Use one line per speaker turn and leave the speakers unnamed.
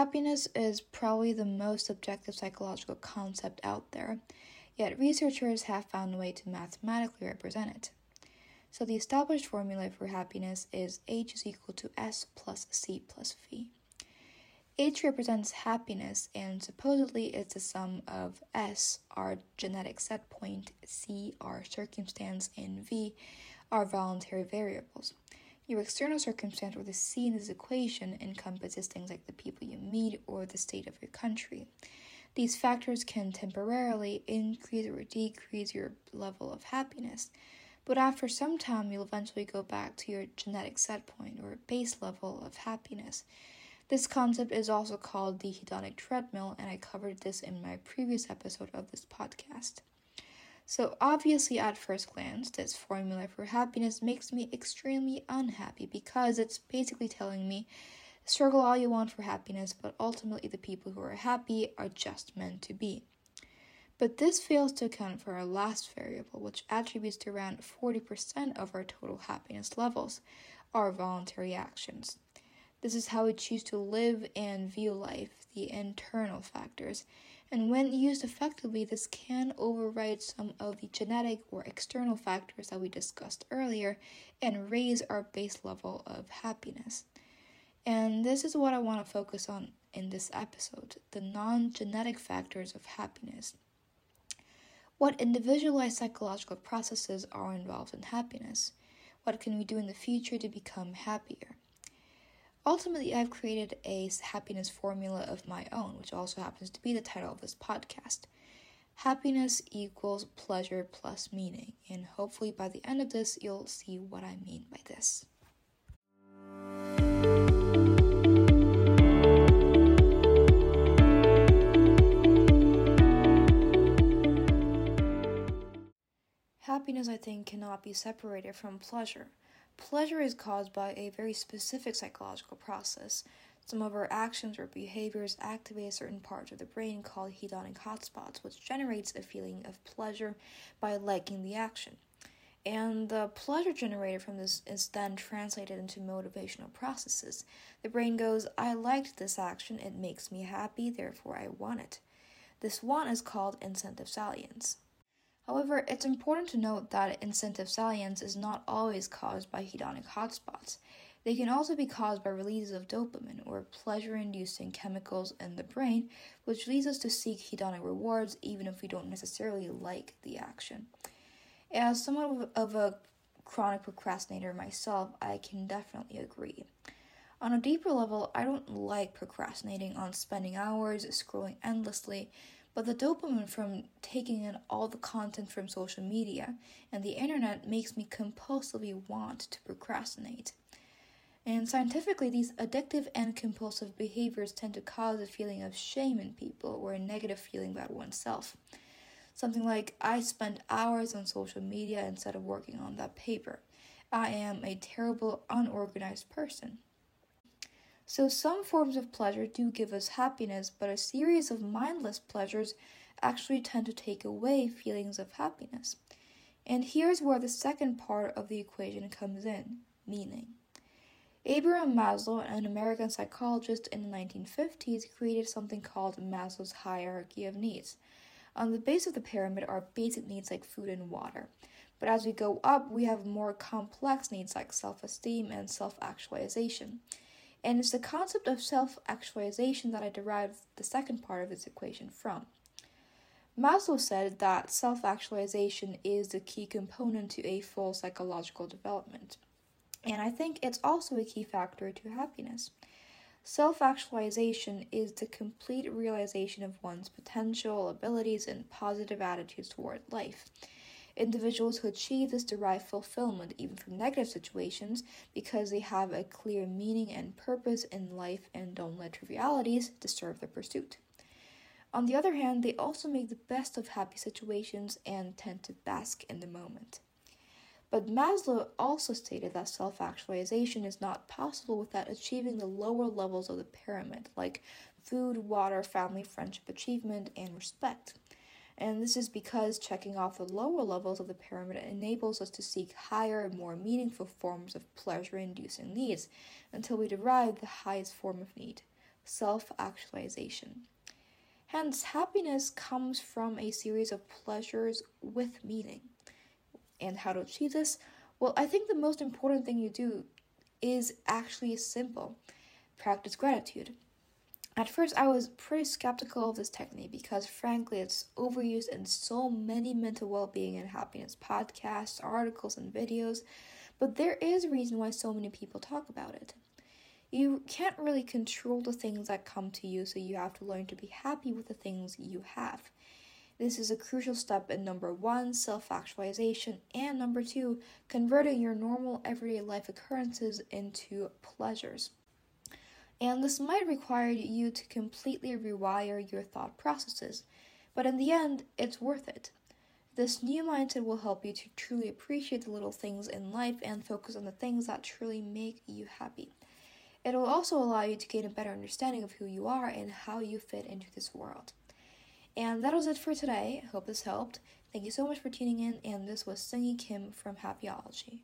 Happiness is probably the most subjective psychological concept out there, yet researchers have found a way to mathematically represent it. So the established formula for happiness is H is equal to S plus C plus V. H represents happiness and supposedly it's the sum of S, our genetic set point, C, our circumstance, and V, our voluntary variables. Your external circumstance, or the C in this equation, encompasses things like the people you meet or the state of your country. These factors can temporarily increase or decrease your level of happiness, but after some time, you'll eventually go back to your genetic set point or base level of happiness. This concept is also called the hedonic treadmill, and I covered this in my previous episode of this podcast. So, obviously, at first glance, this formula for happiness makes me extremely unhappy because it's basically telling me struggle all you want for happiness, but ultimately, the people who are happy are just meant to be. But this fails to account for our last variable, which attributes to around 40% of our total happiness levels, our voluntary actions. This is how we choose to live and view life, the internal factors. And when used effectively, this can override some of the genetic or external factors that we discussed earlier and raise our base level of happiness. And this is what I want to focus on in this episode the non genetic factors of happiness. What individualized psychological processes are involved in happiness? What can we do in the future to become happier? Ultimately, I've created a happiness formula of my own, which also happens to be the title of this podcast. Happiness equals pleasure plus meaning, and hopefully by the end of this, you'll see what I mean by this. Happiness, I think, cannot be separated from pleasure. Pleasure is caused by a very specific psychological process. Some of our actions or behaviors activate certain parts of the brain called hedonic hotspots, which generates a feeling of pleasure by liking the action. And the pleasure generated from this is then translated into motivational processes. The brain goes, I liked this action, it makes me happy, therefore I want it. This want is called incentive salience. However, it's important to note that incentive salience is not always caused by hedonic hotspots. They can also be caused by releases of dopamine or pleasure inducing chemicals in the brain, which leads us to seek hedonic rewards even if we don't necessarily like the action. As somewhat of a chronic procrastinator myself, I can definitely agree. On a deeper level, I don't like procrastinating on spending hours scrolling endlessly but the dopamine from taking in all the content from social media and the internet makes me compulsively want to procrastinate. And scientifically, these addictive and compulsive behaviors tend to cause a feeling of shame in people or a negative feeling about oneself. Something like, I spent hours on social media instead of working on that paper. I am a terrible, unorganized person. So, some forms of pleasure do give us happiness, but a series of mindless pleasures actually tend to take away feelings of happiness. And here's where the second part of the equation comes in meaning. Abraham Maslow, an American psychologist in the 1950s, created something called Maslow's hierarchy of needs. On the base of the pyramid are basic needs like food and water. But as we go up, we have more complex needs like self esteem and self actualization. And it's the concept of self actualization that I derived the second part of this equation from. Maslow said that self actualization is the key component to a full psychological development. And I think it's also a key factor to happiness. Self actualization is the complete realization of one's potential, abilities, and positive attitudes toward life. Individuals who achieve this derive fulfillment even from negative situations because they have a clear meaning and purpose in life and don't let trivialities disturb their pursuit. On the other hand, they also make the best of happy situations and tend to bask in the moment. But Maslow also stated that self actualization is not possible without achieving the lower levels of the pyramid, like food, water, family, friendship, achievement, and respect and this is because checking off the lower levels of the pyramid enables us to seek higher, and more meaningful forms of pleasure inducing needs until we derive the highest form of need self actualization. Hence, happiness comes from a series of pleasures with meaning. And how to achieve this? Well, I think the most important thing you do is actually simple practice gratitude. At first, I was pretty skeptical of this technique because, frankly, it's overused in so many mental well being and happiness podcasts, articles, and videos. But there is a reason why so many people talk about it. You can't really control the things that come to you, so you have to learn to be happy with the things you have. This is a crucial step in number one, self actualization, and number two, converting your normal everyday life occurrences into pleasures and this might require you to completely rewire your thought processes, but in the end, it's worth it. This new mindset will help you to truly appreciate the little things in life and focus on the things that truly make you happy. It will also allow you to gain a better understanding of who you are and how you fit into this world. And that was it for today. I hope this helped. Thank you so much for tuning in, and this was Seunghee Kim from Happyology.